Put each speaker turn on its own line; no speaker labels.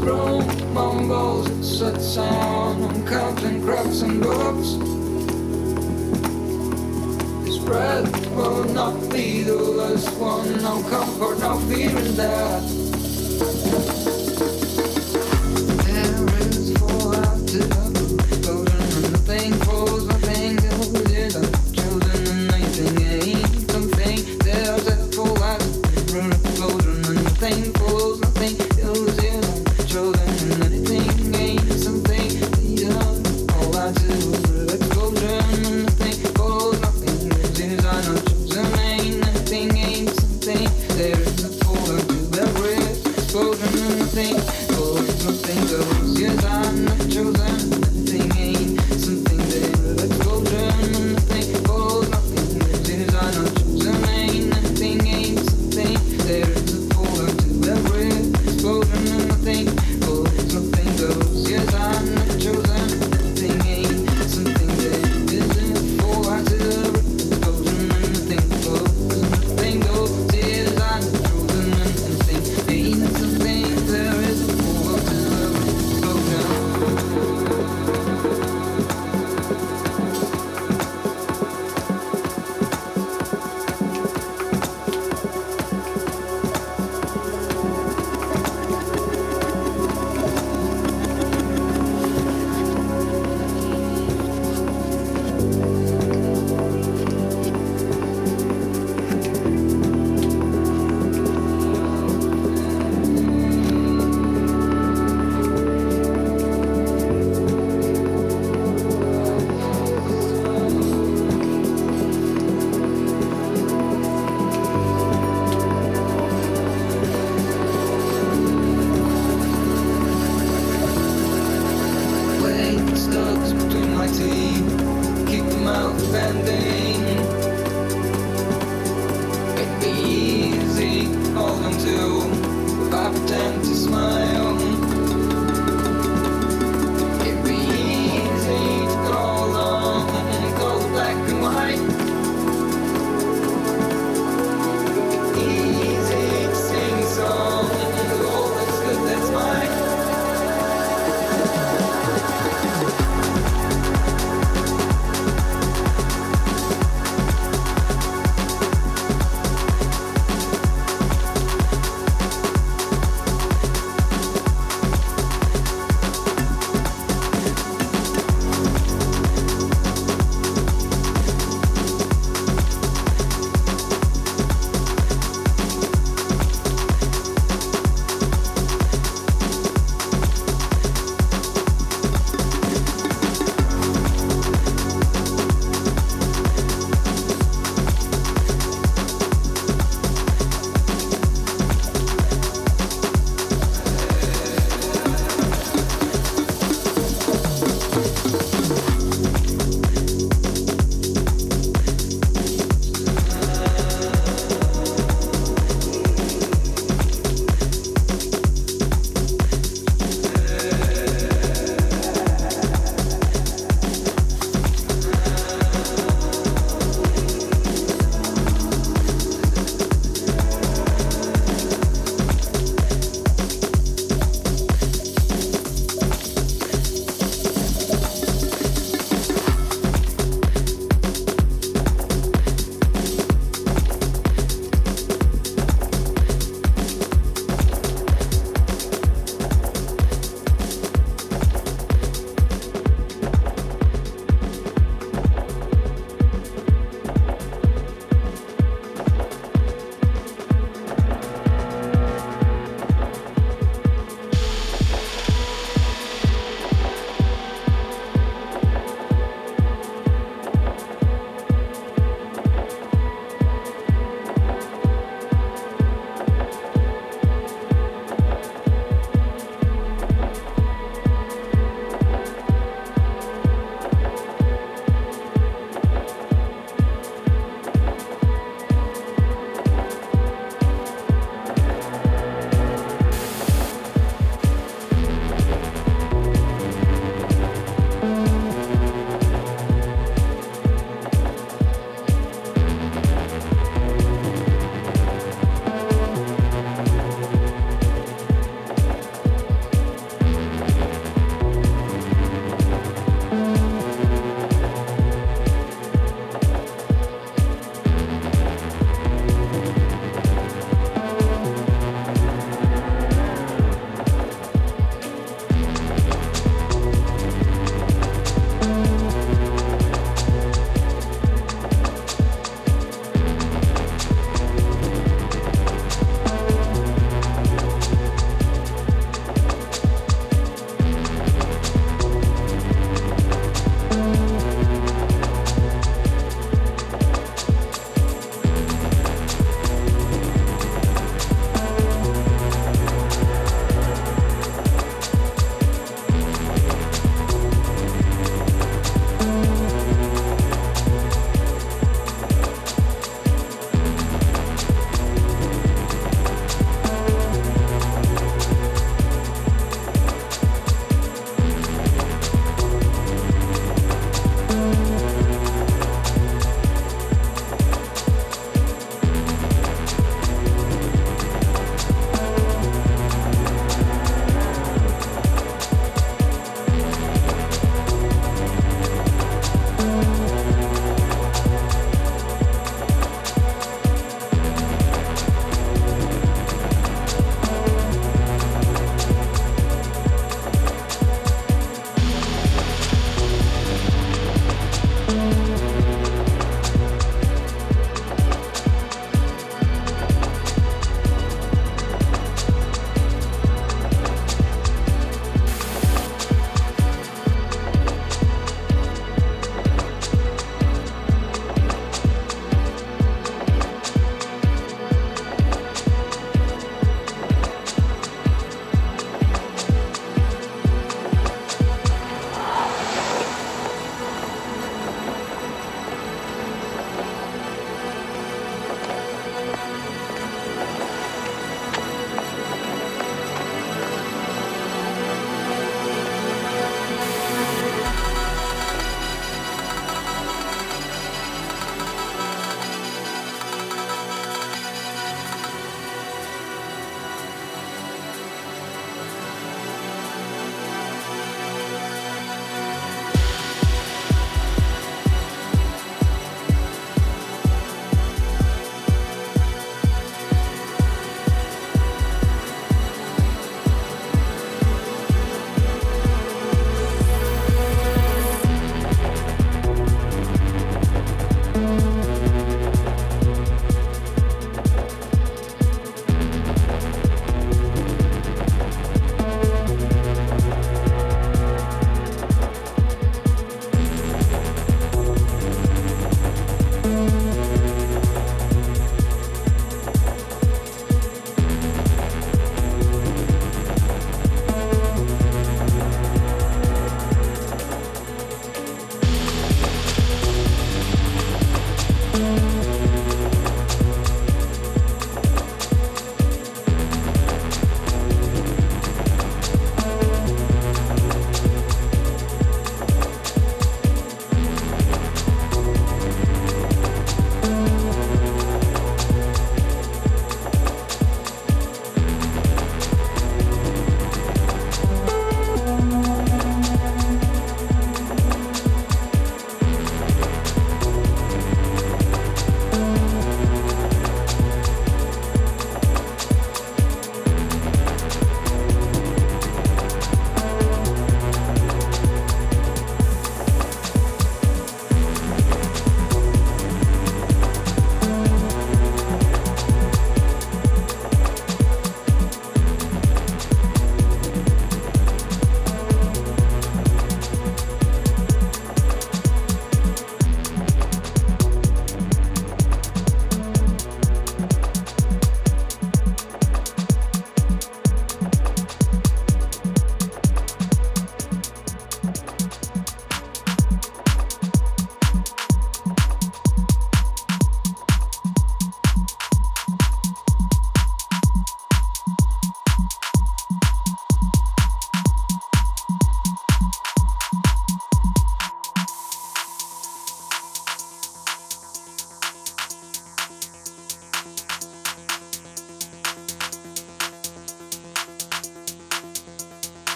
grown bongos, it sits on and cups and crooks and books. Spread will not be the last one, no comfort, no fear in that.